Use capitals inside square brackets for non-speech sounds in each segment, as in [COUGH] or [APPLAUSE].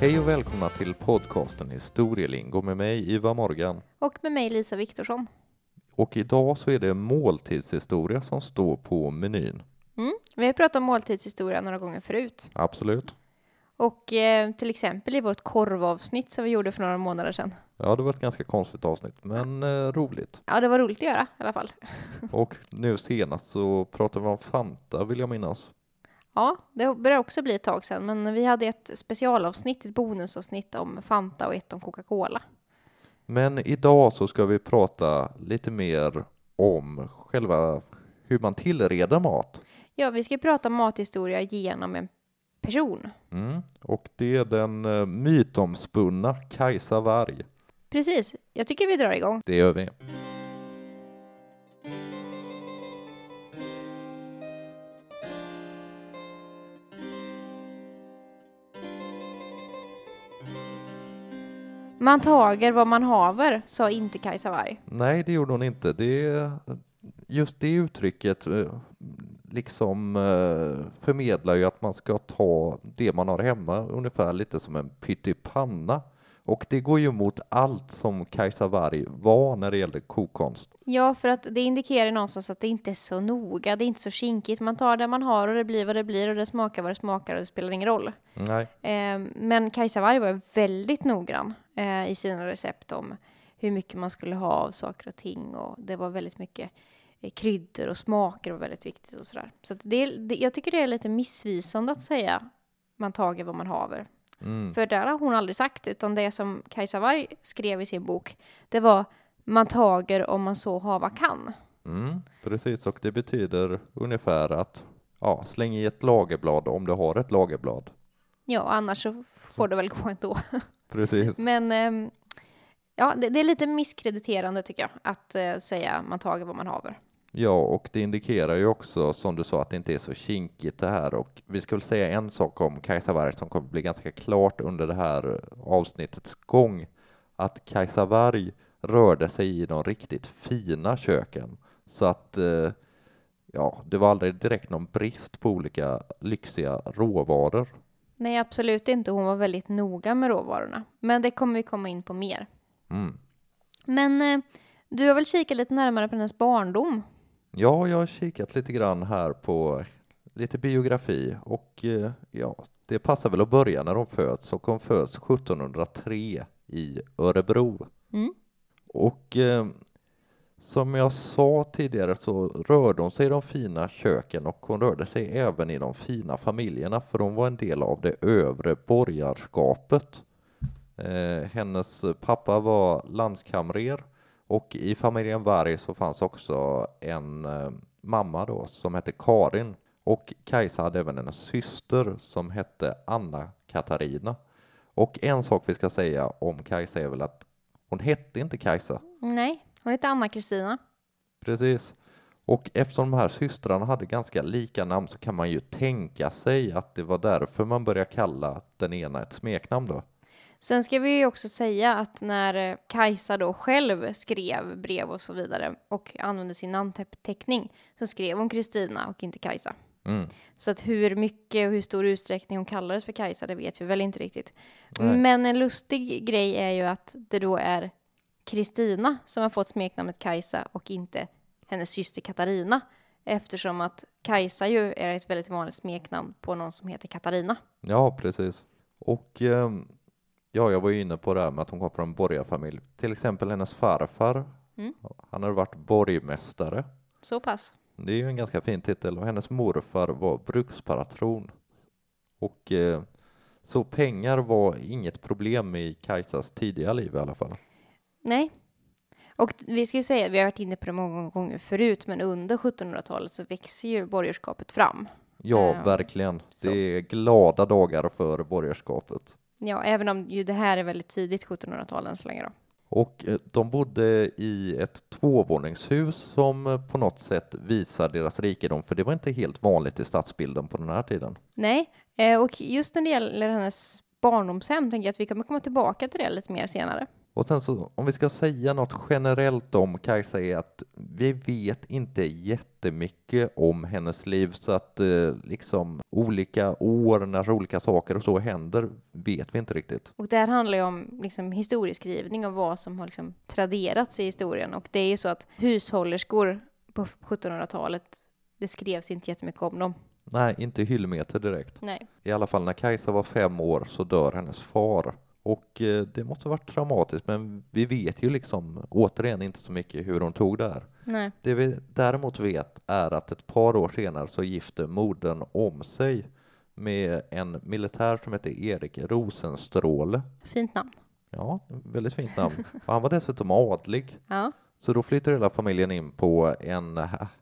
Hej och välkomna till podcasten Historielingo med mig Iva Morgan. Och med mig Lisa Viktorsson. Och idag så är det måltidshistoria som står på menyn. Mm. Vi har pratat om måltidshistoria några gånger förut. Absolut. Och eh, till exempel i vårt korvavsnitt som vi gjorde för några månader sedan. Ja, det var ett ganska konstigt avsnitt, men eh, roligt. Ja, det var roligt att göra i alla fall. Och nu senast så pratade vi om Fanta, vill jag minnas. Ja, det börjar också bli ett tag sedan, men vi hade ett specialavsnitt, ett bonusavsnitt om Fanta och ett om Coca-Cola. Men idag så ska vi prata lite mer om själva hur man tillreder mat. Ja, vi ska prata mathistoria genom en person. Mm. Och det är den eh, mytomspunna Kajsa Warg. Precis, jag tycker vi drar igång. Det gör vi. Man tager vad man haver, sa inte Kajsa Warg. Nej, det gjorde hon inte. Det, just det uttrycket eh, liksom eh, förmedlar ju att man ska ta det man har hemma ungefär lite som en pyttipanna. Och det går ju emot allt som Kajsa Warg var när det gällde kokonst. Ja, för att det indikerar någonstans att det inte är så noga, det är inte så kinkigt. Man tar det man har och det blir vad det blir och det smakar vad det smakar och det spelar ingen roll. Nej. Eh, men Kajsa Warg var väldigt noggrann eh, i sina recept om hur mycket man skulle ha av saker och ting och det var väldigt mycket eh, kryddor och smaker var väldigt viktigt och sådär. Så det, det, jag tycker det är lite missvisande att säga man tager vad man haver. Mm. För där har hon aldrig sagt, utan det som Kajsa Warg skrev i sin bok, det var man tager om man så hava kan. Mm, precis, och det betyder ungefär att ja, släng i ett lagerblad om du har ett lagerblad. Ja, annars så får det väl gå ändå. [LAUGHS] Precis. Men ehm, ja, det, det är lite misskrediterande tycker jag, att eh, säga man tager vad man haver. Ja, och det indikerar ju också som du sa att det inte är så kinkigt det här och vi väl säga en sak om Kajsa Warg som kommer bli ganska klart under det här avsnittets gång att Kajsa Warg rörde sig i de riktigt fina köken så att eh, ja, det var aldrig direkt någon brist på olika lyxiga råvaror. Nej, absolut inte. Hon var väldigt noga med råvarorna. Men det kommer vi komma in på mer. Mm. Men eh, du har väl kikat lite närmare på hennes barndom? Ja, jag har kikat lite grann här på lite biografi och eh, ja, det passar väl att börja när hon föds och hon föds 1703 i Örebro. Mm. Och eh, som jag sa tidigare så rörde hon sig i de fina köken och hon rörde sig även i de fina familjerna för hon var en del av det övre borgarskapet. Eh, hennes pappa var landskamrer och i familjen Varg så fanns också en eh, mamma då som hette Karin och Kajsa hade även en syster som hette Anna Katarina. Och en sak vi ska säga om Kajsa är väl att hon hette inte Kajsa. Nej, hon heter Anna-Kristina. Precis. Och eftersom de här systrarna hade ganska lika namn så kan man ju tänka sig att det var därför man började kalla den ena ett smeknamn då. Sen ska vi ju också säga att när eh, Kajsa då själv skrev brev och så vidare och använde sin namnteckning så skrev hon Kristina och inte Kajsa. Mm. Så att hur mycket och hur stor utsträckning hon kallades för Kajsa, det vet vi väl inte riktigt. Nej. Men en lustig grej är ju att det då är Kristina som har fått smeknamnet Kajsa och inte hennes syster Katarina. Eftersom att Kajsa ju är ett väldigt vanligt smeknamn på någon som heter Katarina. Ja, precis. Och ehm, ja, jag var ju inne på det här med att hon kom från en borgarfamilj. Till exempel hennes farfar. Mm. Han hade varit borgmästare. Så pass. Det är ju en ganska fin titel och hennes morfar var brukspatron. Och eh, så pengar var inget problem i Kajsas tidiga liv i alla fall. Nej. Och vi ska ju säga, vi har varit inne på det många gånger förut, men under 1700-talet så växer ju borgerskapet fram. Ja, Ja, verkligen. så. Det är glada dagar för borgerskapet. Ja, även om ju det här är väldigt tidigt 1700-tal än så länge då. Och eh, de bodde i ett tvåvåningshus som eh, på något sätt visar deras rikedom, för det var inte helt vanligt i stadsbilden på den här tiden. Nej, eh, och just när det gäller hennes barndomshem tänker jag att vi kommer komma tillbaka till det lite mer senare. Och sen så om vi ska säga något generellt om Kajsa är att vi vet inte jättemycket om hennes liv så att eh, liksom olika år när olika saker och så händer vet vi inte riktigt. Och det här handlar ju om liksom, historieskrivning och vad som har liksom, traderats i historien. Och det är ju så att hushållerskor på 1700-talet, det skrevs inte jättemycket om dem. Nej, inte hyllmeter direkt. Nej. I alla fall när Kajsa var fem år så dör hennes far. Och eh, det måste ha varit traumatiskt, men vi vet ju liksom återigen inte så mycket hur hon tog det här. Nej. Det vi däremot vet är att ett par år senare så gifte modern om sig med en militär som hette Erik Rosenstråle. Fint namn. Ja, väldigt fint namn. Och han var dessutom adlig. [LAUGHS] Ja. Så då flyttade hela familjen in på en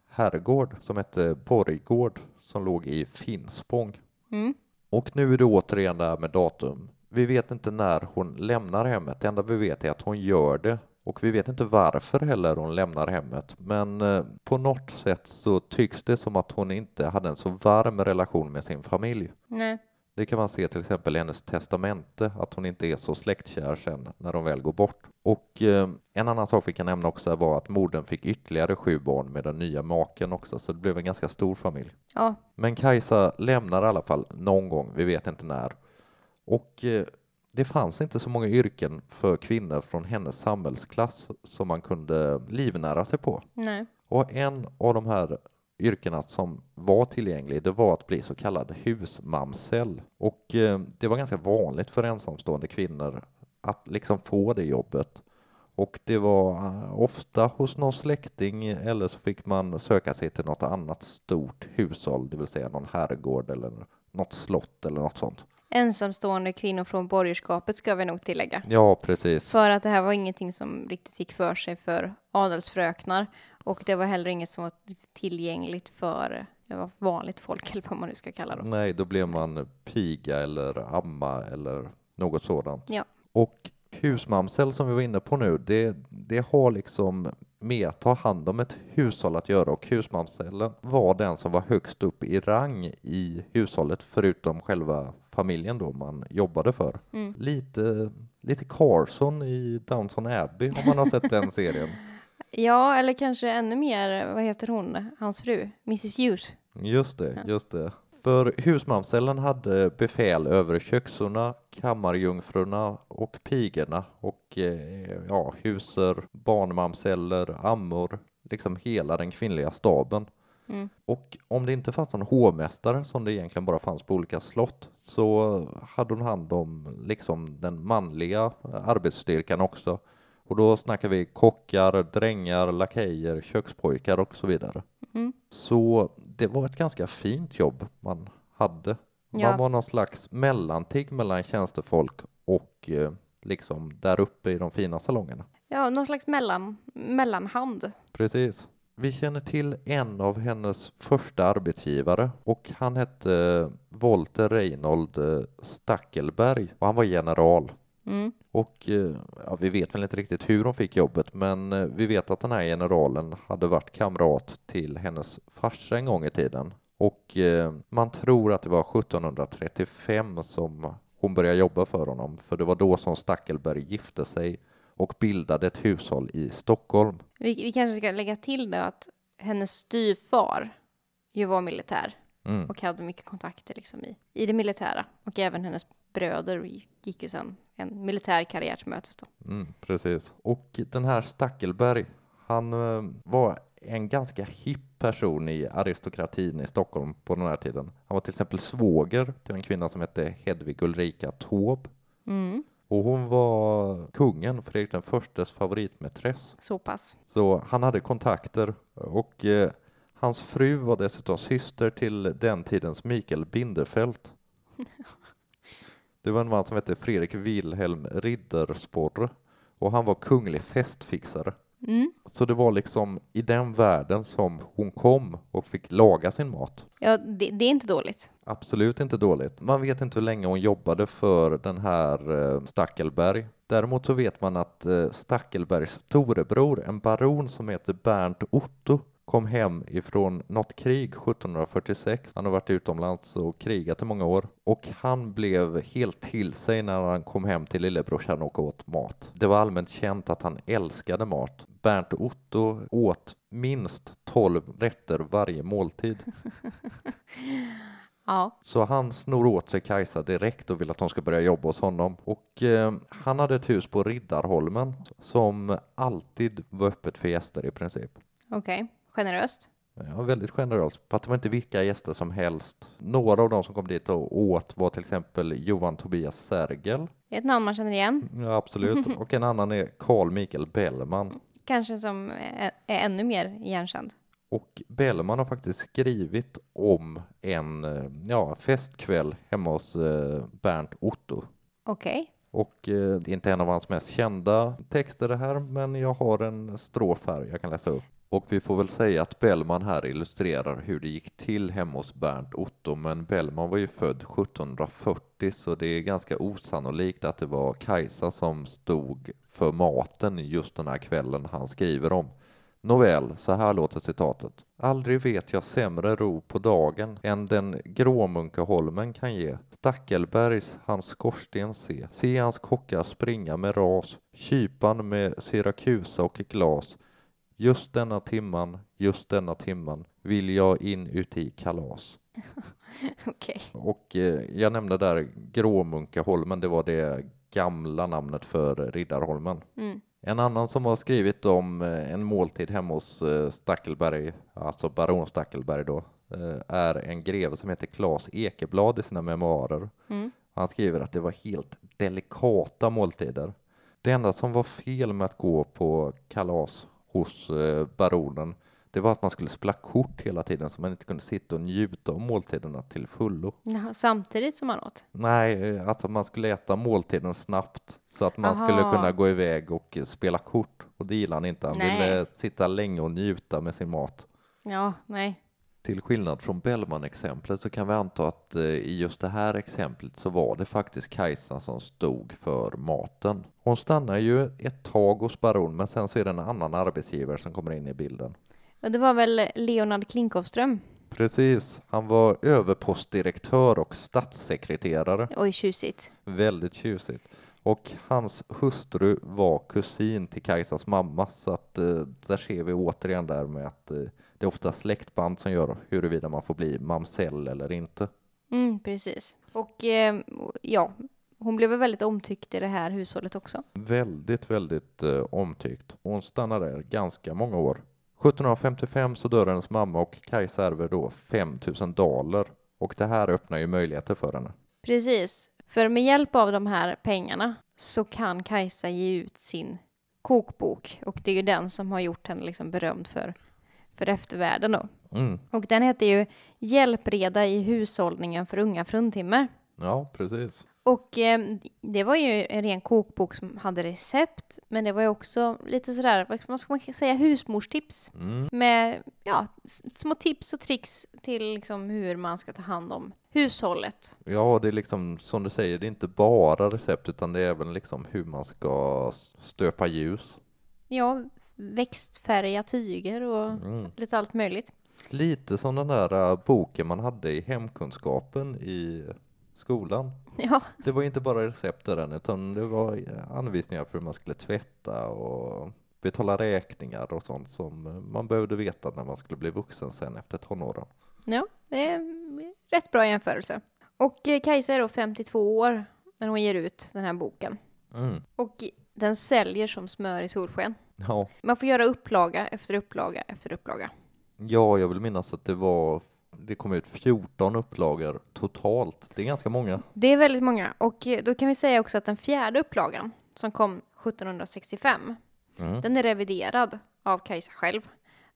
herrgård som hette Borggård som låg i Finspång. Mm. Och nu är det återigen det här med datum. Vi vet inte när hon lämnar hemmet. Det enda vi vet är att hon gör det. Och vi vet inte varför heller hon lämnar hemmet. Men eh, på något sätt så tycks det som att hon inte hade en så varm relation med sin familj. Nej. Det kan man se till exempel i hennes testamente, att hon inte är så släktkär sen när hon väl går bort. Och eh, en annan sak vi kan nämna också var att modern fick ytterligare sju barn med den nya maken också, så det blev en ganska stor familj. Ja. Men Kajsa lämnar i alla fall någon gång, vi vet inte när. Och eh, det fanns inte så många yrken för kvinnor från hennes samhällsklass som man kunde livnära sig på. Nej. Och en av de här yrkena som var tillgänglig, det var att bli så kallad husmamsell. Och eh, det var ganska vanligt för ensamstående kvinnor att liksom få det jobbet. Och det var eh, ofta hos någon släkting eller så fick man söka sig till något annat stort hushåll, det vill säga någon herrgård eller något slott eller något sånt. Ensamstående kvinnor från borgerskapet ska vi nog tillägga. Ja, precis. För att det här var ingenting som riktigt gick för sig för adelsfröknar. Och det var heller inget som var tillgängligt för ja, vanligt folk, eller vad man nu ska kalla dem. Nej, då blev man piga eller amma eller något sådant. Ja. Och husmamsel som vi var inne på nu, det, det har liksom med att ta hand om ett hushåll att göra och husmamsellen var den som var högst upp i rang i hushållet förutom själva familjen då man jobbade för. Mm. Lite, lite Carson i Downton Abbey om man har sett den serien. [LAUGHS] Ja, eller kanske ännu mer, vad heter hon, hans fru, Mrs Hughes. Just det, just det. För husmamsellen hade befäl över köksorna, kammarjungfrurna och pigorna och eh, ja, huser, barnmamseller, ammor, liksom hela den kvinnliga staben. Mm. Och om det inte fanns någon hovmästare som det egentligen bara fanns på olika slott så hade hon hand om liksom den manliga arbetsstyrkan också. Och då snackar vi kockar, drängar, lakejer, kökspojkar och så vidare. Mm. Så det var ett ganska fint jobb man hade. Man Ja. var någon slags mellanting mellan tjänstefolk och eh, liksom där uppe i de fina salongerna. Ja, någon slags mellan, mellanhand. Precis. Vi känner till en av hennes första arbetsgivare och han hette Volter Reinhold eh, Stackelberg och han var general. Mm. Och eh, ja, vi vet väl inte riktigt hur hon fick jobbet men eh, vi vet att den här generalen hade varit kamrat till hennes farsa en gång i tiden. Och eh, man tror att det var 1735 som hon började jobba för honom för det var då som Stackelberg gifte sig och bildade ett hushåll i Stockholm. Vi, vi kanske ska lägga till det att hennes styvfar ju var militär Mm. och hade mycket kontakter liksom i, i det militära. Och även hennes bröder gick ju sen en militär karriär till mötes då. Mm, precis. Och den här Stackelberg, han eh, var en ganska hipp person i aristokratin i Stockholm på den här tiden. Han var till exempel svåger till en kvinna som hette Hedvig Ulrika Taube. Mm. Och hon var kungen, Fredrik den förstes favoritmätress. Så pass. Så han hade kontakter och eh, hans fru var dessutom syster till den tidens Mikael Binderfeldt. [LAUGHS] Det var en man som hette Fredrik Wilhelm Riddersporre och han var kunglig festfixare. Mm. Så det var liksom i den världen som hon kom och fick laga sin mat. Ja, det, det är inte dåligt. Absolut inte dåligt. Man vet inte hur länge hon jobbade för den här eh, Stackelberg. Däremot så vet man att eh, Stackelbergs storebror, en baron som heter Bernt Otto, kom hem ifrån något krig 1746. Han har varit utomlands och krigat i många år och han blev helt till sig när han kom hem till lillebrorsan och åt mat. Det var allmänt känt att han älskade mat. Bernt Otto åt minst 12 rätter varje måltid. [LAUGHS] Ja, Så han snor åt sig Kajsa direkt och vill att hon ska börja jobba hos honom. Och eh, han hade ett hus på Riddarholmen som alltid var öppet för gäster i princip. okej. Generöst. Ja, väldigt generöst, för att det var inte vilka gäster som helst. Några av de som kom dit och åt var till exempel Johan Tobias Sergel, ett namn man känner igen. ja, absolut, [LAUGHS] och en annan är Carl Mikael Bellman. Kanske som är, är ännu mer igenkänd. Och Bellman har faktiskt skrivit om en eh, ja, festkväll hemma hos eh, Bernt Otto. Okej. Och eh, det är inte en av hans mest kända texter det här, men jag har en strof här jag kan läsa upp. Och vi får väl säga att Bellman här illustrerar hur det gick till hemma hos Bernt Otto, men Bellman var ju född 1740 så det är ganska osannolikt att det var Kajsa som stod för maten just den här kvällen han skriver om. Nåväl, så här låter citatet. Aldrig vet jag sämre ro på dagen än den Gråmunkeholmen kan ge. Stackelbergs hans skorsten se, se hans kockar springa med ras, kypan med syrakusa och glas. Just denna timman, just denna timman vill jag in uti kalas. [LAUGHS] Okej. Och eh, jag nämnde där Gråmunkaholmen, det var det gamla namnet för Riddarholmen. Mm. En annan som har skrivit om eh, en måltid hemma hos eh, Stackelberg, alltså baron Stackelberg då, eh, är en greve som heter Claes Ekeblad i sina memoarer. Mm. Han skriver att det var helt delikata måltider. Det enda som var fel med att gå på kalas hos eh, baronen, det var att man skulle spela kort hela tiden så man inte kunde sitta och njuta av måltiderna till fullo. Jaha, samtidigt som man åt? Nej, eh, alltså man skulle äta måltiden snabbt så att man Aha. skulle kunna gå iväg och eh, spela kort och det gillade han inte. Han Nej. ville sitta länge och njuta med sin mat. Ja, nej. Till skillnad från Bellman-exemplet så kan vi anta att eh, i just det här exemplet så var det faktiskt Kajsa som stod för maten. Hon stannar ju ett tag hos baron men sen så är det en annan arbetsgivare som kommer in i bilden. Och det var väl Leonard Klinkovström? Precis, han var överpostdirektör och statssekreterare. Oj, tjusigt. Väldigt tjusigt. Och hans hustru var kusin till Kajsas mamma så att eh, där ser vi återigen där med att eh, det är ofta släktband som gör huruvida man får bli mamsell eller inte. Mm, precis. Och eh, ja, hon blev väl väldigt omtyckt i det här hushållet också. Väldigt, väldigt eh, omtyckt. Hon stannar där ganska många år. 1755 så dör hennes mamma och Kajsa ärver då 5000 daler och det här öppnar ju möjligheter för henne. Precis. För med hjälp av de här pengarna så kan Kajsa ge ut sin kokbok och det är ju den som har gjort henne liksom berömd för, för eftervärlden då. Mm. Och den heter ju Hjälpreda i hushållningen för unga fruntimmer. Ja, precis. Och eh, det var ju en ren kokbok som hade recept, men det var ju också lite sådär, vad ska man säga, husmorstips. Mm. Med ja, små tips och tricks till liksom hur man ska ta hand om hushållet. Ja, det är liksom som du säger, det är inte bara recept utan det är även liksom hur man ska stöpa ljus. Ja, växtfärga tyger och Mm. lite allt möjligt. Lite som den där äh, boken man hade i hemkunskapen i skolan. [LAUGHS] Ja, Det var inte bara recept i den utan det var äh, anvisningar för hur man skulle tvätta och betala räkningar och sånt som äh, man behövde veta när man skulle bli vuxen sen efter tonåren. ja det är en rätt bra jämförelse. Och eh, Kajsa är då 52 år när hon ger ut den här boken. Mm. Och den säljer som smör i solsken. Ja. Man får göra upplaga efter upplaga efter upplaga. ja, jag vill minnas att det var det kom ut 14 upplagor totalt. Det är ganska många. Det är väldigt många. Och eh, då kan vi säga också att den fjärde upplagan som kom 1765, Mm. den är reviderad av Kajsa själv.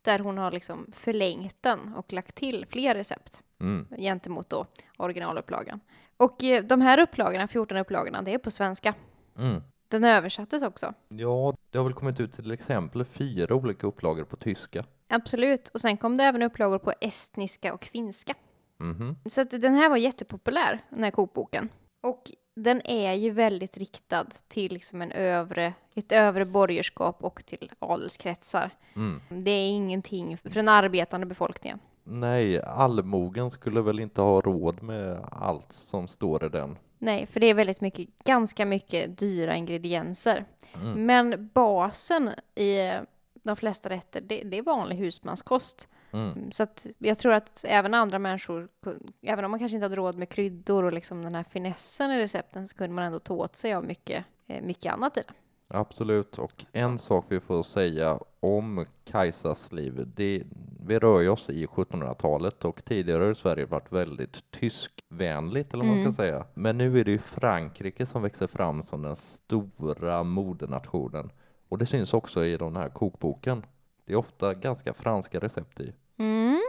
Där hon har liksom förlängt den och lagt till fler recept Mm. gentemot då originalupplagan. Och eh, de här upplagorna, 14 upplagorna, det är på svenska. Mm. Den översattes också. Ja, det har väl kommit ut till exempel fyra olika upplagor på tyska. Absolut. Och sen kom det även upplagor på estniska och finska. Mhm. Så att den här var jättepopulär, den här kokboken. Och den är ju väldigt riktad till liksom en övre, ett övre borgerskap och till adelskretsar. Mm. Det är ingenting för den arbetande befolkningen. Nej, allmogen skulle väl inte ha råd med allt som står i den. Nej, för det är väldigt mycket, ganska mycket dyra ingredienser. Mm. Men basen i de flesta rätter, det, det är vanlig husmanskost. Mm. Så att jag tror att även andra människor, även om man kanske inte hade råd med kryddor och liksom den här finessen i recepten, så kunde man ändå ta åt sig av mycket, eh, mycket annat i det. Absolut, och en sak vi får säga om Kajsas liv, det, vi rör ju oss i 1700-talet och tidigare har Sverige varit väldigt tyskvänligt, eller vad man Mm. ska säga. Men nu är det ju Frankrike som växer fram som den stora modenationen. Och det syns också i den här kokboken. Det är ofta ganska franska recept i. Mm.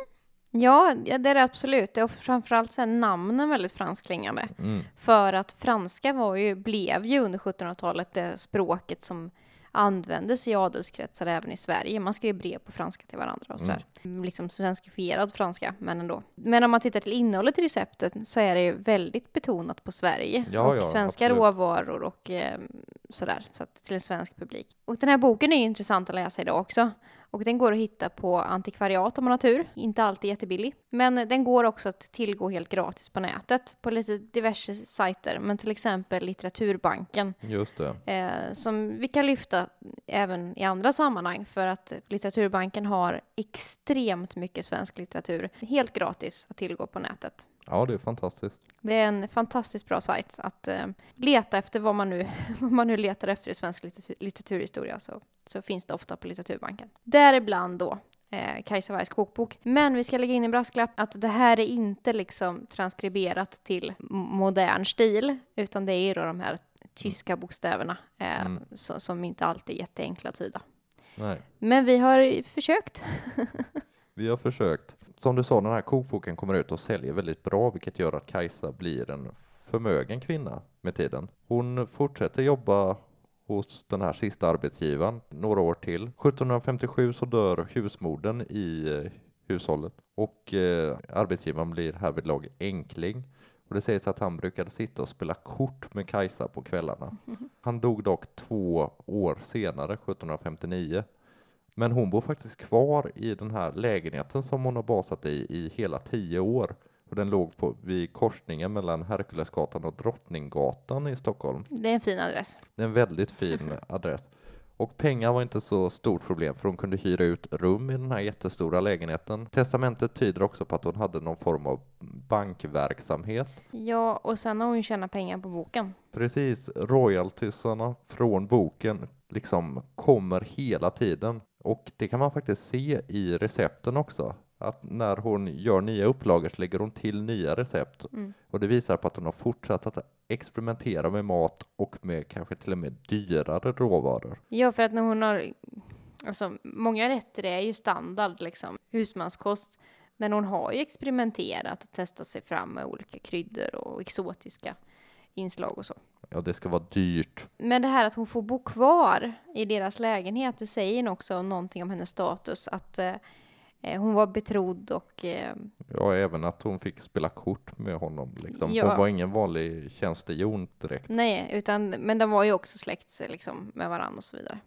Ja, det är det absolut. Är framförallt så är namnen väldigt franskklingande. Mm. För att franska var ju, blev ju under 1700-talet det språket som användes i adelskretsar även i Sverige. Man skrev brev på franska till varandra och sådär. Liksom svenskifierad franska, men ändå. Men om man tittar till innehållet i receptet så är det ju väldigt betonat på Sverige Ja, och ja, svenska absolut. råvaror och eh, sådär, så att till en svensk publik. Och den här boken är intressant att läsa idag också. Och den går att hitta på antikvariat om man har tur. Inte alltid jättebillig. Men den går också att tillgå helt gratis på nätet. På lite diverse sajter. Men till exempel Litteraturbanken. Just det. Eh, som vi kan lyfta även i andra sammanhang. För att Litteraturbanken har extremt mycket svensk litteratur. Helt gratis att tillgå på nätet. Ja, det är fantastiskt. Det är en fantastiskt bra sajt att eh, leta efter vad man nu, [LAUGHS] vad man nu letar efter i svensk litteratur, litteraturhistoria så, så finns det ofta på Litteraturbanken. Däribland då eh, Kajsa Wargs kokbok. Men vi ska lägga in en brasklapp att det här är inte liksom transkriberat till modern stil utan det är ju då de här tyska bokstäverna eh, Mm. så, som inte alltid är jätteenkla att tyda. Nej. Men vi har försökt. [LAUGHS] Vi har försökt. Som du sa, den här kokboken kommer ut och säljer väldigt bra, vilket gör att Kajsa blir en förmögen kvinna med tiden. Hon fortsätter jobba hos den här sista arbetsgivaren några år till. 1757 så dör husmodern i eh, hushållet och eh, arbetsgivaren blir härvidlag enkling. Och det sägs att han brukade sitta och spela kort med Kajsa på kvällarna. [LAUGHS] Han dog dock två år senare, 1759. Men hon bor faktiskt kvar i den här lägenheten som hon har basat i i hela tio år. Och den låg på, vid korsningen mellan Herkulesgatan och Drottninggatan i Stockholm. Det är en fin adress. Det är en väldigt fin [LAUGHS] adress. Och pengar var inte så stort problem för hon kunde hyra ut rum i den här jättestora lägenheten. Testamentet tyder också på att hon hade någon form av bankverksamhet. Ja, och sen har hon tjänat pengar på boken. Precis, royaltiesarna från boken liksom kommer hela tiden. Och det kan man faktiskt se i recepten också. Att när hon gör nya upplagor så lägger hon till nya recept. Mm. Och det visar på att hon har fortsatt att experimentera med mat och med kanske till och med dyrare råvaror. Ja, för att när hon har... Alltså, många rätter är ju standard, liksom. Husmanskost. Men hon har ju experimenterat och testat sig fram med olika kryddor och exotiska inslag och så. Ja, det ska vara dyrt. Men det här att hon får bo kvar i deras lägenhet, det säger också någonting om hennes status. Att eh, eh, hon var betrodd och eh, Ja, även att hon fick spela kort med honom. Liksom. Ja. Hon var ingen vanlig tjänstehjon direkt. nej, utan, men de var ju också släkt liksom, med varandra och så vidare.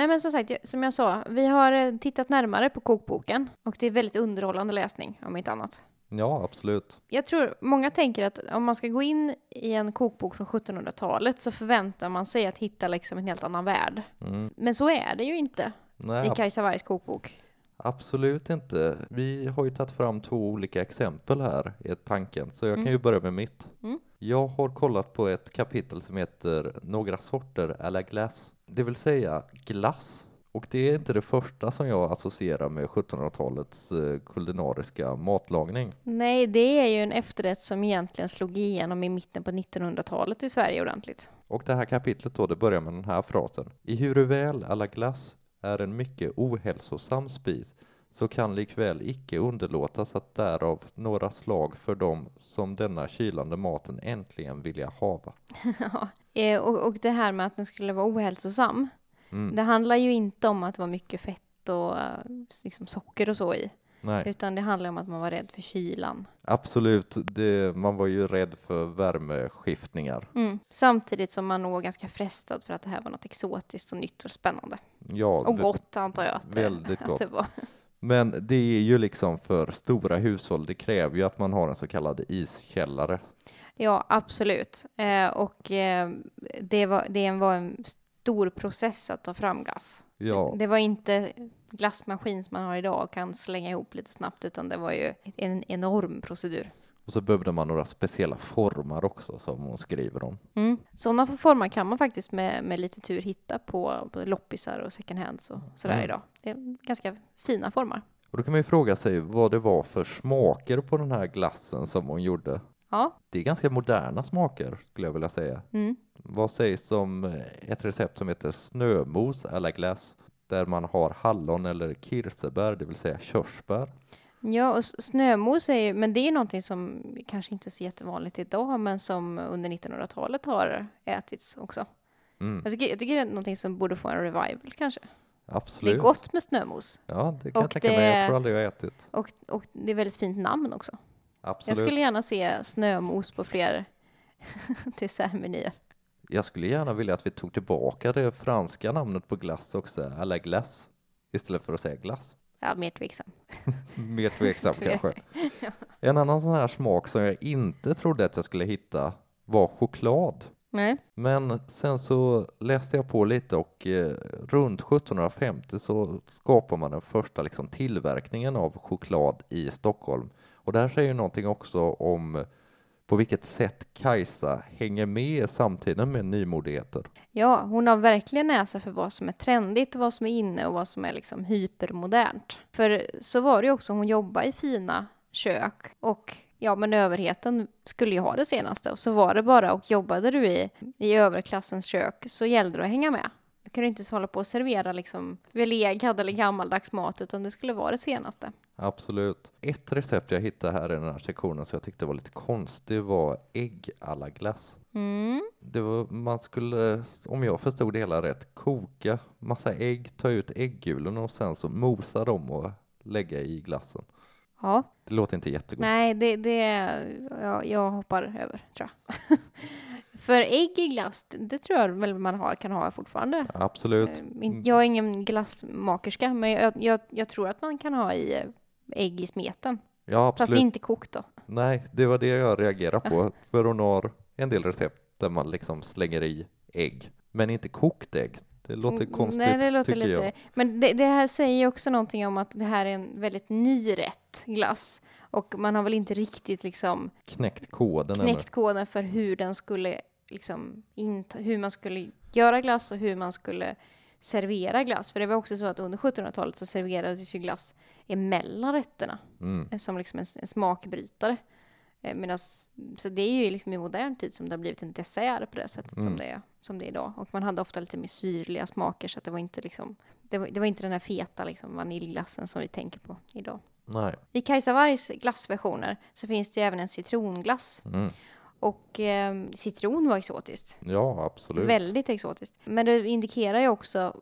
Nej men som sagt, som jag sa, vi har eh, tittat närmare på kokboken och det är väldigt underhållande läsning om inte annat. Ja, absolut. Jag tror många tänker att om man ska gå in i en kokbok från 1700-talet så förväntar man sig att hitta liksom en helt annan värld. Mm. Men så är det ju inte Nej, i Kajsa Wargs kokbok. Absolut inte. Vi har ju tagit fram två olika exempel här i tanken, så jag kan Mm. ju börja med mitt. Mm. Jag har kollat på ett kapitel som heter Några sorter la glace, det vill säga glass. Och det är inte det första som jag associerar med 1700-talets eh, kulinariska matlagning. Nej, det är ju en efterrätt som egentligen slog igenom i mitten på 1900-talet i Sverige ordentligt. Och det här kapitlet då, det börjar med den här frasen. I väl à la glace är en mycket ohälsosam spis så kan likväl icke underlåtas att därav några slag för dem som denna kylande maten äntligen vilja hava. [LAUGHS] Ja, eh, och, och det här med att den skulle vara ohälsosam. Mm. Det handlar ju inte om att det var mycket fett och eh, liksom socker och så i, Nej, utan det handlar om att man var rädd för kylan. absolut. Det, man var ju rädd för värmeskiftningar. Mm. Samtidigt som man nog var ganska frestad för att det här var något exotiskt och nytt och spännande. Ja, Och det- gott antar jag att det, väldigt att gott. det var. Men det är ju liksom för stora hushåll. Det kräver ju att man har en så kallad iskällare. Ja, absolut. Eh, och eh, det, var, det var en stor process att ta fram glass. Ja, Det var inte glassmaskin som man har idag och kan slänga ihop lite snabbt, utan det var ju en enorm procedur. och så behövde man några speciella formar också som hon skriver om. Mm. Sådana former kan man faktiskt med, med lite tur hitta på, på loppisar och second hands och sådär Mm. idag. Det är ganska fina formar. Och då kan man ju fråga sig vad det var för smaker på den här glassen som hon gjorde. Ja. Det är ganska moderna smaker skulle jag vilja säga. Mm. Vad sägs om ett recept som heter snömos à la glace där man har hallon eller kirsebär, det vill säga körsbär. Ja, och snömos är ju, men det är någonting som kanske inte är så jättevanligt idag, men som under 1900-talet har ätits också. Mm, Jag tycker, jag tycker det är någonting som borde få en revival kanske. Det absolut. är gott med snömos Ja, det kan jag Och tänka mig. Jag det- tror aldrig jag har ätit. och, och det är väldigt fint namn också. Absolut. Jag skulle gärna se snömos på fler [LAUGHS] dessertmenyer. Jag skulle gärna vilja att vi tog tillbaka det franska namnet på glass också, à la glace, istället för att säga glass. Ja, mer tveksam. [LAUGHS] Mer tveksam [LAUGHS] kanske. En annan sån här smak som jag inte trodde att jag skulle hitta var choklad. Nej. Men sen så läste jag på lite och eh, runt 1750 så skapar man den första liksom, tillverkningen av choklad i Stockholm. Och det här säger ju någonting också om på vilket sätt Kajsa hänger med i samtiden med nymodigheter. Ja, hon har verkligen näsa för vad som är trendigt, vad som är inne och vad som är liksom hypermodernt. För så var det ju också, hon jobbade i fina kök och ja, men överheten skulle ju ha det senaste och så var det bara och jobbade du i, i överklassens kök så gällde det att hänga med. Du kunde inte hålla på och servera liksom belegad eller gammaldags mat utan det skulle vara det senaste. Absolut. Ett recept jag hittade här i den här sektionen som jag tyckte var lite konstigt var ägg à la glace. Mm. Det var, man skulle, om jag förstod det hela rätt, koka massa ägg, ta ut äggulorna och sen så mosa dem och lägga i glassen. Ja, Det låter inte jättegott. nej, det, det ja, jag hoppar över tror jag. [LAUGHS] För ägg i glass, det- tror jag väl man har, kan ha fortfarande. Absolut. Eh, in- Jag är ingen glassmakerska, men jag, jag, jag tror att man kan ha i eh, ägg i smeten. Ja, Fast absolut. inte kokt då. Nej, det var det jag reagerade på. [LAUGHS] För hon har en del recept där man liksom slänger i ägg, men inte kokt ägg. Det låter Mm, konstigt, Nej, det låter lite... jag. Men det, det här säger också någonting om att det här är en väldigt ny rätt, glass. Och man har väl inte riktigt liksom Knäckt koden knäckt koden för hur den skulle liksom hur man skulle göra glass och hur man skulle servera glass. För det var också så att under 1700-talet så serverades ju glass emellan rätterna. Mm. eh, som liksom en, en smakbrytare. Eh, Medans, så det är ju liksom i modern tid som det har blivit en dessert på det sättet som, Mm. det är, som det är idag. Och man hade ofta lite mer syrliga smaker så att det var inte liksom det var, det var inte den här feta liksom, vaniljglassen som vi tänker på idag. Nej. I Kajsa Wargs glassversioner så finns det ju även en citronglass. Mm. Och eh, citron var exotiskt. Ja, absolut. Väldigt exotiskt. Men det indikerar ju också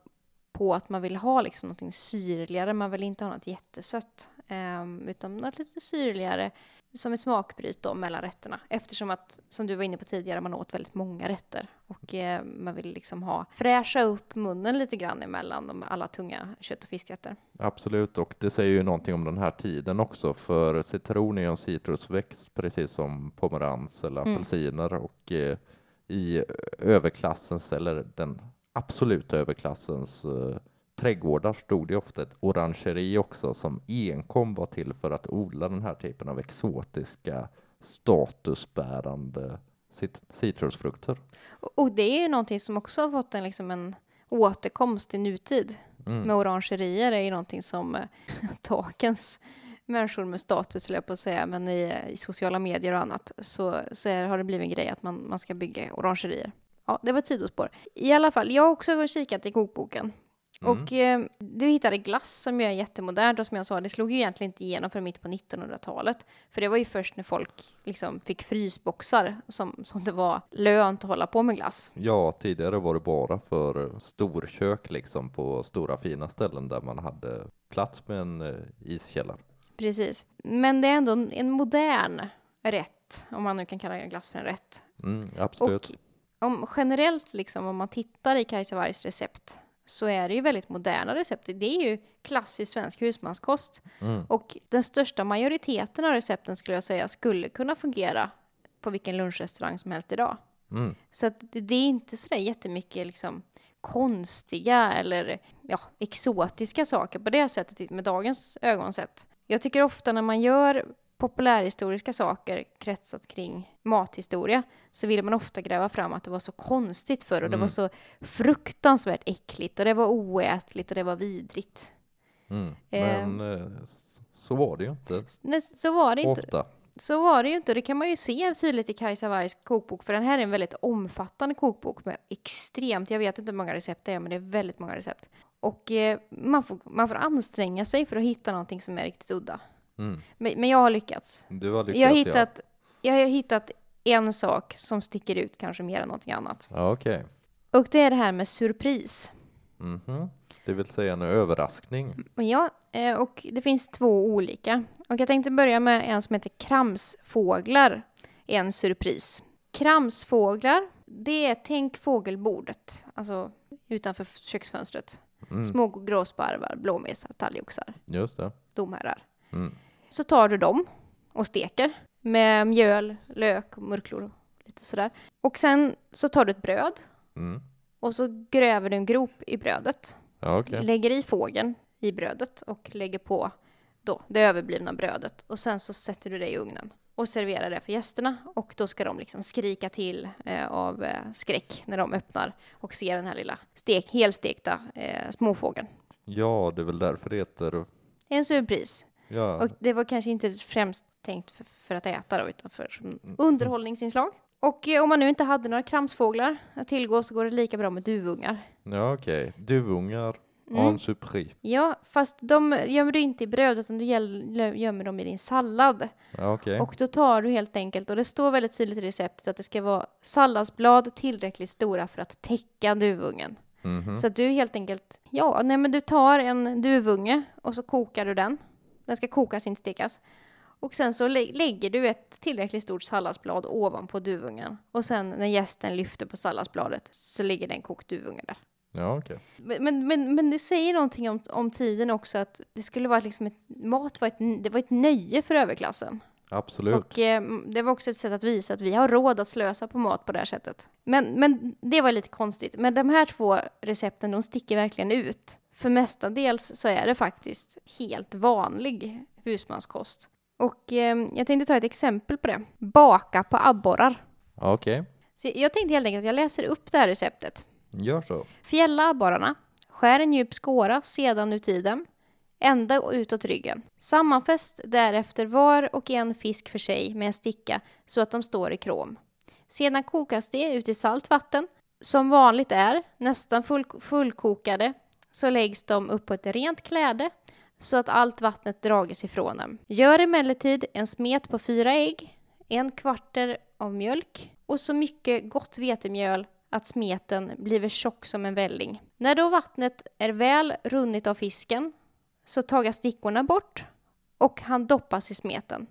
på att man vill ha liksom något syrligare. Man vill inte ha något jättesött. Um, utan något lite syrligare som ett smakbryt då mellan rätterna. Eftersom att, som du var inne på tidigare, man åt väldigt många rätter. Och eh, man vill liksom ha, fräscha upp munnen lite grann emellan de, alla tunga kött och fiskrätter. Absolut, och det säger ju någonting om den här tiden också, för citron är ju en citrusväxt precis som pomerans eller Mm. apelsiner och eh, i överklassens, eller den absoluta överklassens eh, trädgårdar stod det ofta ett orangeri också som enkom var till för att odla den här typen av exotiska statusbärande cit- citrusfrukter. Och, det är ju någonting som också har fått en, liksom en återkomst i nutid. Mm. med orangerier är ju någonting som eh, [LAUGHS] dagens människor med status, skulle jag på att säga, men i, i sociala medier och annat, så, så är, har det blivit en grej att man, man ska bygga orangerier. Ja, det var ett sidospår. I alla fall, jag har också kikat i kokboken Mm. Och eh, du hittade glass som ju är jättemodernt och som jag sa, det slog ju egentligen inte igenom för mitt på 1900-talet. För det var ju först när folk liksom fick frysboxar som, som det var lönt att hålla på med glass. Ja, tidigare var det bara för storkök liksom på stora fina ställen där man hade plats med en eh, iskällare. Precis. Men det är ändå en- en modern rätt, om man nu kan kalla glass för en rätt. Mm, absolut. Och om generellt, liksom, om man tittar i Kajsa Wargs recept, så är det ju väldigt moderna recept. Det är ju klassisk svensk husmanskost. Mm. Och den största majoriteten av recepten skulle jag säga skulle kunna fungera på vilken lunchrestaurang som helst idag. Mm. Så att det, det är inte sådär jättemycket liksom konstiga eller ja, exotiska saker på det sättet med dagens ögon sett. Jag tycker ofta när man gör populärhistoriska saker kretsat kring mathistoria så vill man ofta gräva fram att det var så konstigt förr och det Mm. var så fruktansvärt äckligt och det var oätligt och det var vidrigt. Mm. Ehm. Men eh, så var det ju inte Nej, så var det inte. ofta. Så var det ju inte. Det kan man ju se tydligt i Kajsa Wargs kokbok, för den här är en väldigt omfattande kokbok med extremt, jag vet inte hur många recept det är, men det är väldigt många recept. Och eh, man, får, man får anstränga sig för att hitta någonting som är riktigt udda. Mm. Men, men jag har lyckats. Du har lyckats Jag har, hittat, jag har hittat en sak som sticker ut kanske mer än någonting annat. ja. Ja, okej. Och det är det här med surpris. Mhm. Det vill säga en överraskning. Ja, eh, och det finns två olika. Och jag tänkte börja med en som heter kramsfåglar. En surpris. Kramsfåglar, det är tänk fågelbordet, alltså utanför köksfönstret. Mm. Små gråsparvar, blåmesar, talgoxar, Just det. domherrar. Mm. Så tar du dem och steker med mjöl, lök, murklor och lite sådär. Och sen så tar du ett bröd Mm. och så gräver du en grop i brödet Ja, okej. lägger i fågeln i brödet och lägger på då det överblivna brödet och sen så sätter du det i ugnen och serverar det för gästerna och då ska de liksom skrika till eh, av eh, skräck när de öppnar och ser den här lilla stek, helstekta eh, småfågeln. Ja, det är väl därför det heter... En surpris. Ja, Och det var kanske inte främst tänkt för, för att äta då, utan för som underhållningsinslag. Och eh, om man nu inte hade några kramsfåglar att tillgå så går det lika bra med duvungar. ja okej. Duvungar Mm. en surpris. Ja, fast de gömmer du inte i bröd utan du gäll- gömmer dem i din sallad. Ja, okej. Och då tar du helt enkelt, och det står väldigt tydligt i receptet att det ska vara salladsblad tillräckligt stora för att täcka duvungen. Mhm. Så att du helt enkelt, ja, nej men du tar en duvunge och så kokar du den. Den ska kokas, inte stekas. Och sen så lä- lägger du ett tillräckligt stort salladsblad ovanpå duvungen. Och sen när gästen lyfter på salladsbladet så ligger det en kokt duvunge där. Ja. Men, men, men, men det säger någonting om, om tiden också att det skulle vara liksom ett, mat var ett, det var ett nöje för överklassen. Absolut. Och eh, det var också ett sätt att visa att vi har råd att slösa på mat på det här sättet. Men, men det var lite konstigt. Men de här två recepten, de sticker verkligen ut. För mestadels så är det faktiskt helt vanlig husmanskost. Och eh, jag tänkte ta ett exempel på det. Baka på abborrar. Okej. Så jag tänkte helt enkelt att jag läser upp det här receptet. Gör så. Fjälla abborrarna. Skär en djup skåra sedan ut i dem. Ända och utåt ryggen. Sammanfäst därefter var och en fisk för sig med en sticka så att de står i krom. Sedan kokas det ut i salt vatten. Som vanligt är, nästan full, fullkokade, så läggs de upp på ett rent kläde så att allt vattnet drages ifrån dem. Gör emellertid en smet på fyra ägg, en kvarter av mjölk och så mycket gott vetemjöl att smeten blir tjock som en välling. När då vattnet är väl runnit av fisken så tagas stickorna bort och han doppas i smeten.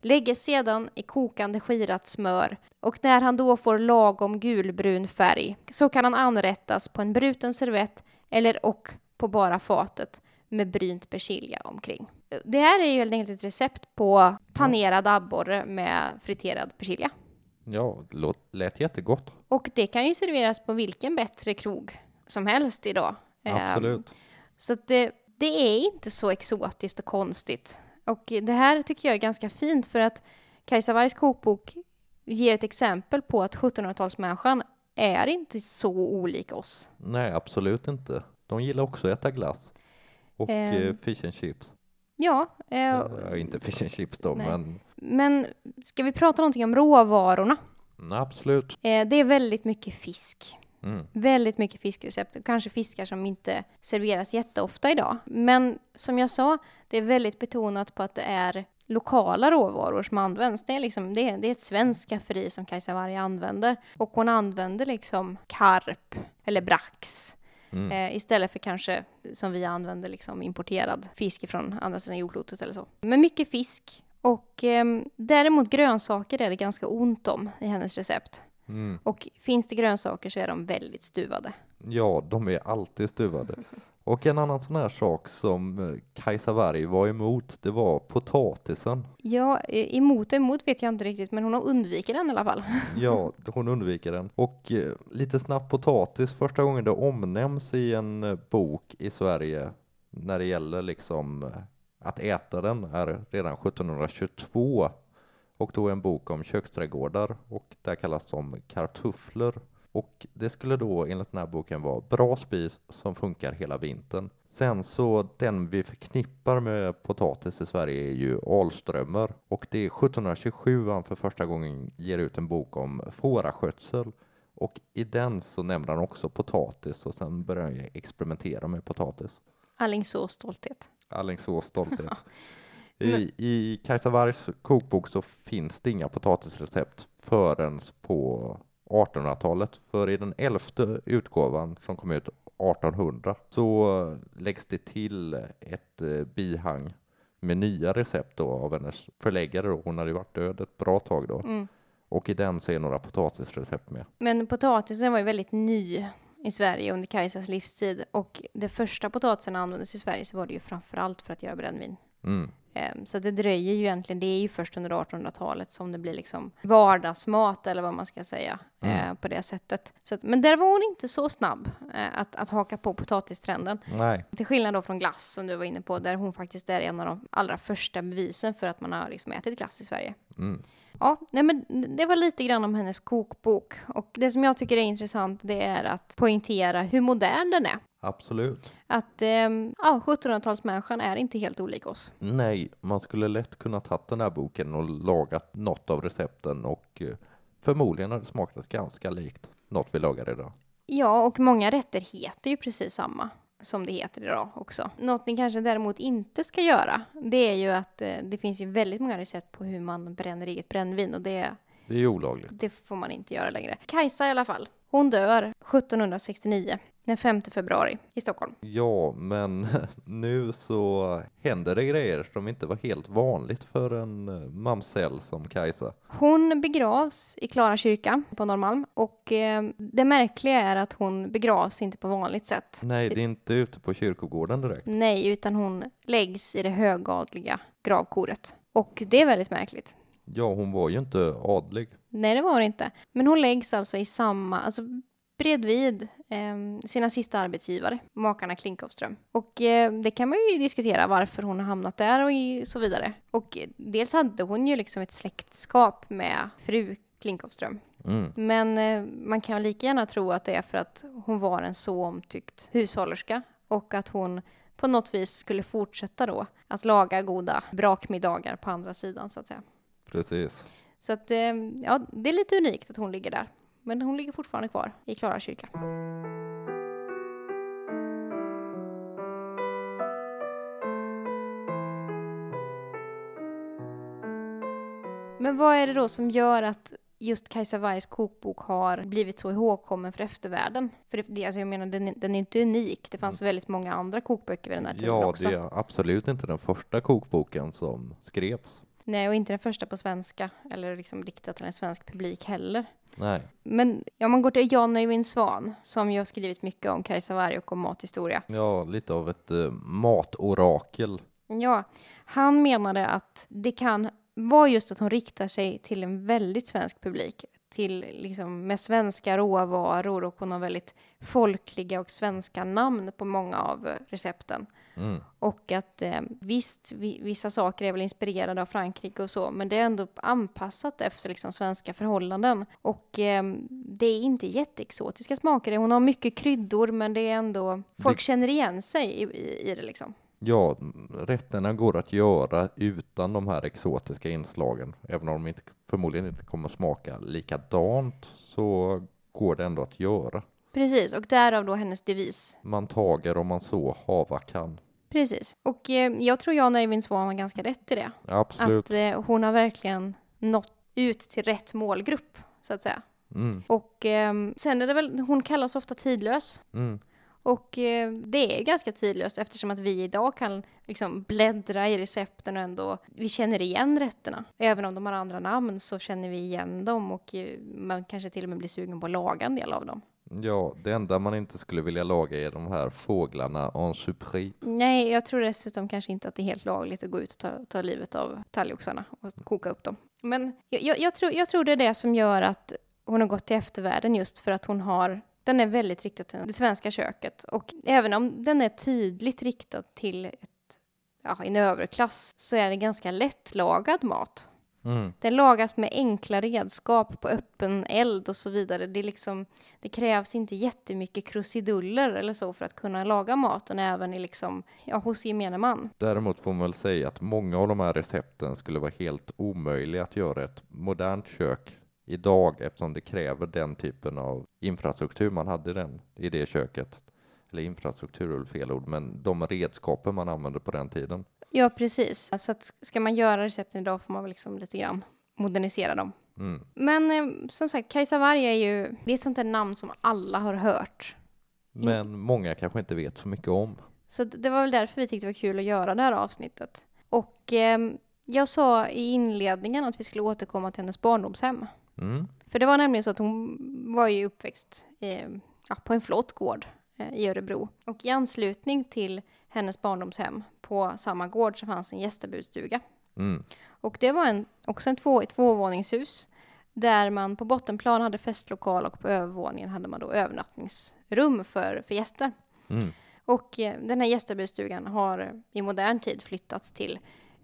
Lägges sedan i kokande skirat smör och när han då får lagom gulbrun färg så kan han anrättas på en bruten servett eller och på bara fatet med brynt persilja omkring. Det här är ju helt enkelt ett recept på panerad abborre med friterad persilja. Ja, det lät jättegott. Och det kan ju serveras på vilken bättre krog som helst idag. Ehm, Absolut. så att det, det är inte så exotiskt och konstigt. Och det här tycker jag är ganska fint för att Kajsa Wargs kokbok ger ett exempel på att 1700-talsmänniskan är inte så olik oss. Nej, absolut inte. De gillar också att äta glass. Och Ehm. eh, fish and chips. Ja, eh, Ja, inte fish and chips då, Nej. men men ska vi prata någonting om råvarorna? mm, absolut. Eh, det är väldigt mycket fisk. Mm. Väldigt mycket fiskrecept och kanske fiskar som inte serveras jätteofta idag. Men som jag sa, det är väldigt betonat på att det är lokala råvaror som används. Det är, liksom, det är, det är ett svenskt skafferi som Kajsa Warg använder. Och hon använder liksom karp eller brax Mm. eh, istället för kanske som vi använder liksom importerad fisk från andra sidan jordklotet eller så. Men mycket fisk. Och ehm, däremot grönsaker är det ganska ont om i hennes recept. Mm. Och finns det grönsaker så är de väldigt stuvade. Ja, de är alltid stuvade. Och en annan sån här sak som eh, Kajsa Warg var emot, det var potatisen. Ja, emot emot vet jag inte riktigt, men hon har undvikit den i alla fall. [LAUGHS] Ja, hon undviker den. Och eh, lite snabbt potatis, första gången det omnämns i en eh, bok i Sverige när det gäller liksom att äta den är redan 1722 och då en bok om köksträdgårdar och där kallas de kartuffler. Och det skulle då enligt den här boken vara bra spis som funkar hela vintern. Sen så den vi förknippar med potatis i Sverige är ju Alströmer och det är 1727 han för första gången ger ut en bok om fåraskötsel och i den så nämner han också potatis och sen börjar han ju experimentera med potatis. Alingsås stolthet. Alingsås stolthet. [LAUGHS] I, I Kajsa Wargs kokbok så finns det inga potatisrecept förrän på 1800-talet. För i den elfte utgåvan som kom ut 1800 så läggs det till ett eh, bihang med nya recept då av hennes förläggare. Då. Hon hade ju varit död ett bra tag då. Mm. Och i den så är några potatisrecept med. Men potatisen var ju väldigt ny i Sverige under Kajsas livstid och det första potatisen användes i Sverige så var det ju framförallt för att göra brännvin. Mm. Ehm, Så det dröjer ju egentligen, det är ju först under 1800-talet som det blir liksom vardagsmat eller vad man ska säga Mm. eh, på det sättet. Så att, men där var hon inte så snabb eh, att, att haka på potatistrenden. Nej, Till skillnad då från glass som du var inne på, där hon faktiskt är en av de allra första bevisen för att man har liksom ätit glass i Sverige. mm. Ja, nej men det var lite grann om hennes kokbok. Och det som jag tycker är intressant det är att poängtera hur modern den är. absolut. Att ehm, ja, 1700-talsmänniskan är inte helt olik oss. Nej, man skulle lätt kunna tagit den här boken och lagat något av recepten och eh, förmodligen hade det smakat ganska likt något vi lagar idag. Ja, och många rätter heter ju precis samma som det heter idag också. Något ni kanske däremot inte ska göra, det är ju att eh, det finns ju väldigt många recept på hur man bränner eget brännvin och det, Det är ju olagligt. det får man inte göra längre. Kajsa i alla fall, hon dör 1769, den 5 februari i Stockholm. Ja, men [LAUGHS] nu så händer det grejer som inte var helt vanligt för en eh, mamsell som Kajsa. Hon begravs i Klara kyrka på Norrmalm och eh, det märkliga är att hon begravs inte på vanligt sätt. Nej, det är inte ute på kyrkogården direkt. Nej, utan hon läggs i det högadliga gravkoret. Och det är väldigt märkligt. Ja, hon var ju inte adlig. Nej, det var hon inte. Men hon läggs alltså i samma, alltså bredvid eh, sina sista arbetsgivare, makarna Klinckowström. Och eh, det kan man ju diskutera varför hon har hamnat där och så vidare. Och eh, dels hade hon ju liksom ett släktskap med fru Klinckowström. Mm. Men eh, man kan lika gärna tro att det är för att hon var en så omtyckt hushållerska och att hon på något vis skulle fortsätta då att laga goda brakmiddagar på andra sidan så att säga. Precis. Så att, eh, ja, det är lite unikt att hon ligger där. Men hon ligger fortfarande kvar i Klara kyrka. Men vad är det då som gör att just Kajsa Wargs kokbok har blivit så ihågkommen för eftervärlden? För det, alltså jag menar, den, är- den är inte unik. Det fanns väldigt många andra kokböcker vid den här tiden Ja, också. det är absolut inte den första kokboken som skrevs. Nej, och inte den första på svenska eller liksom riktat till en svensk publik heller. Nej. Men om man går till Jan Öjvind Svan, som ju har skrivit mycket om Kajsa Warg och om mathistoria. Ja, lite av ett eh, matorakel. Ja, han menade att det kan vara just att hon riktar sig till en väldigt svensk publik. Till liksom med svenska råvaror och hon har väldigt folkliga och svenska namn på många av recepten. Mm. Och att eh, visst, vi, vissa saker är väl inspirerade av Frankrike och så, men det är ändå anpassat efter liksom svenska förhållanden. Och eh, det är inte jätteexotiska smaker. Hon har mycket kryddor, men det är ändå, folk Det- känner igen sig i, i, i det liksom. Ja, rätterna går att göra utan de här exotiska inslagen. Även om de inte, förmodligen inte kommer att smaka likadant så går det ändå att göra. Precis, och därav då hennes devis. Man tager om man så hava kan. Precis. Och eh, jag tror Jan Eivind Svan har ganska rätt i det. Absolut. Att eh, hon har verkligen nått ut till rätt målgrupp, så att säga. Mm, Och eh, sen är det väl, hon kallas ofta tidlös. mm. Och eh, det är ganska tidlöst eftersom att vi idag kan liksom bläddra i recepten och ändå, vi känner igen rätterna. Även om de har andra namn så känner vi igen dem och eh, man kanske till och med blir sugen på att laga en del av dem. Ja, det enda man inte skulle vilja laga är de här fåglarna en surpris. Nej, jag tror dessutom kanske inte att det är helt lagligt att gå ut och ta, ta livet av talgoxarna och koka upp dem. Men jag, jag, jag, tror, jag tror det är det som gör att hon har gått till eftervärlden just för att hon har den är väldigt riktad till det svenska köket och även om den är tydligt riktad till ett, ja, en överklass så är det ganska lättlagad mat. Mm. Den lagas med enkla redskap på öppen eld och så vidare. Det, liksom, det krävs inte jättemycket krusiduller eller så för att kunna laga maten även i liksom, ja, hos gemene man. Däremot får man väl säga att många av de här recepten skulle vara helt omöjliga att göra ett modernt kök idag eftersom det kräver den typen av infrastruktur man hade i, den, i det köket. Eller infrastruktur är väl fel ord, men de redskapen man använde på den tiden. Ja, precis. Så att ska man göra recepten idag får man väl liksom lite grann modernisera dem. Mm. Men eh, som sagt, Kajsa Warg är ju, det är ett sånt där namn som alla har hört. Men många kanske inte vet så mycket om. Så det var väl därför vi tyckte det var kul att göra det här avsnittet. Och eh, jag sa i inledningen att vi skulle återkomma till hennes barndomshem. Mm. För det var nämligen så att hon var ju uppväxt eh, på en flott gård i Örebro. Och i anslutning till hennes barndomshem på samma gård så fanns en gästabudstuga. Mm. Och det var en, också en två, ett tvåvåningshus där man på bottenplan hade festlokal och på övervåningen hade man då övernattningsrum för, för gäster. Mm. Och eh, den här gästabudstugan har eh, i modern tid flyttats till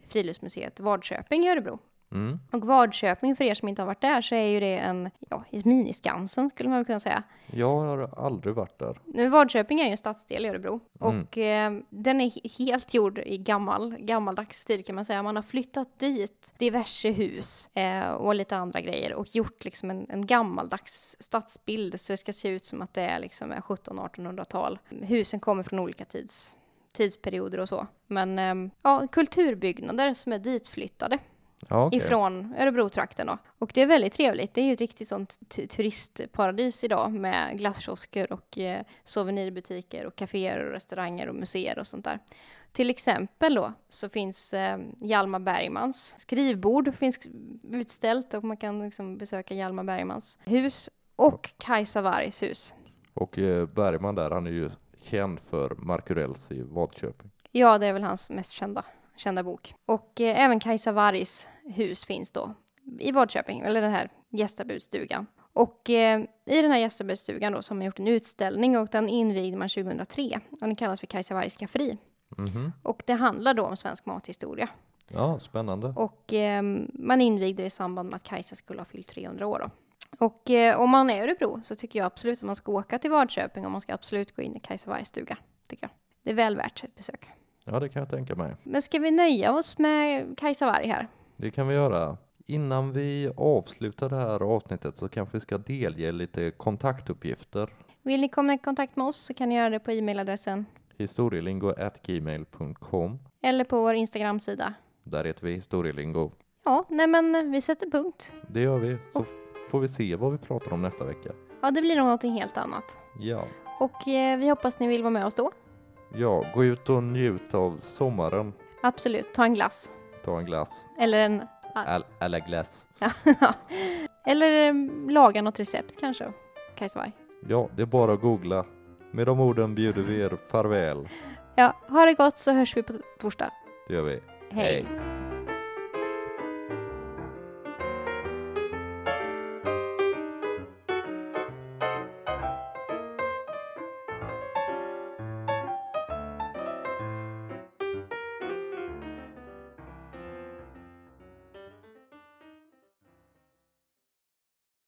Friluftsmuseet Vadköping i Örebro. Mm. Och Vadköping, för er som inte har varit där, så är ju det en ja, miniskansen skulle man kunna säga. Jag har aldrig varit där. Nu, Vadköping är ju en stadsdel i Örebro Mm. och eh, den är he- helt gjord i gammal, gammaldags stil kan man säga. Man har flyttat dit diverse hus eh, och lite andra grejer och gjort liksom en, en gammaldags stadsbild så det ska se ut som att det är liksom 1700-1800-tal. Husen kommer från olika tids, tidsperioder och så. Men eh, ja, kulturbyggnader som är ditflyttade Ja, okej. ifrån Örebro-trakten då. Och det är väldigt trevligt. Det är ju ett riktigt sånt tu- turistparadis idag med glasskiosker och eh, souvenirbutiker och kaféer och restauranger och museer och sånt där. Till exempel då så finns eh, Hjalmar Bergmans skrivbord finns utställt och man kan liksom besöka Hjalmar Bergmans hus och Kajsa Wargs hus. Och eh, Bergman där, han är ju känd för Markurells i Vadköping. Ja, det är väl hans mest kända, kända bok. Och eh, även Kajsa Wargs hus finns då i Vadköping, eller den här gästabudstugan. Och eh, i den här gästabudstugan då så har gjort en utställning och den invigde man 2003 och den kallas för Kajsa Wargs skafferi. Mhm. Och det handlar då om svensk mathistoria. Ja, spännande. Och eh, man invigde det i samband med att Kajsa skulle ha fyllt 300 år då. Och eh, om man är i Örebro så tycker jag absolut att man ska åka till Vadköping och man ska absolut gå in i Kajsa Wargs stuga, tycker jag. Det är väl värt ett besök. Ja, det kan jag tänka mig. Men ska vi nöja oss med Kajsa Warg här? Det kan vi göra. Innan vi avslutar det här avsnittet så kanske vi ska delge lite kontaktuppgifter. Vill ni komma i kontakt med oss så kan ni göra det på e-mailadressen Historielingo.gmail.com eller på vår Instagram-sida. Där heter vi Historielingo. Ja, nej men vi sätter punkt. Det gör vi. Så får vi se vad vi pratar om nästa vecka. Ja, det blir nog någonting helt annat. Ja. Och eh, vi hoppas ni vill vara med oss då. Ja, gå ut och njut av sommaren. Absolut, ta en glass. Ta en glass. Eller en... Al- Eller glass. Eller eh, laga något recept kanske. Kajsa. Ja, det är bara att googla. Med de orden bjuder vi er farväl. Ja, ha det gott så hörs vi på torsdag. Det gör vi. Hej. Hej.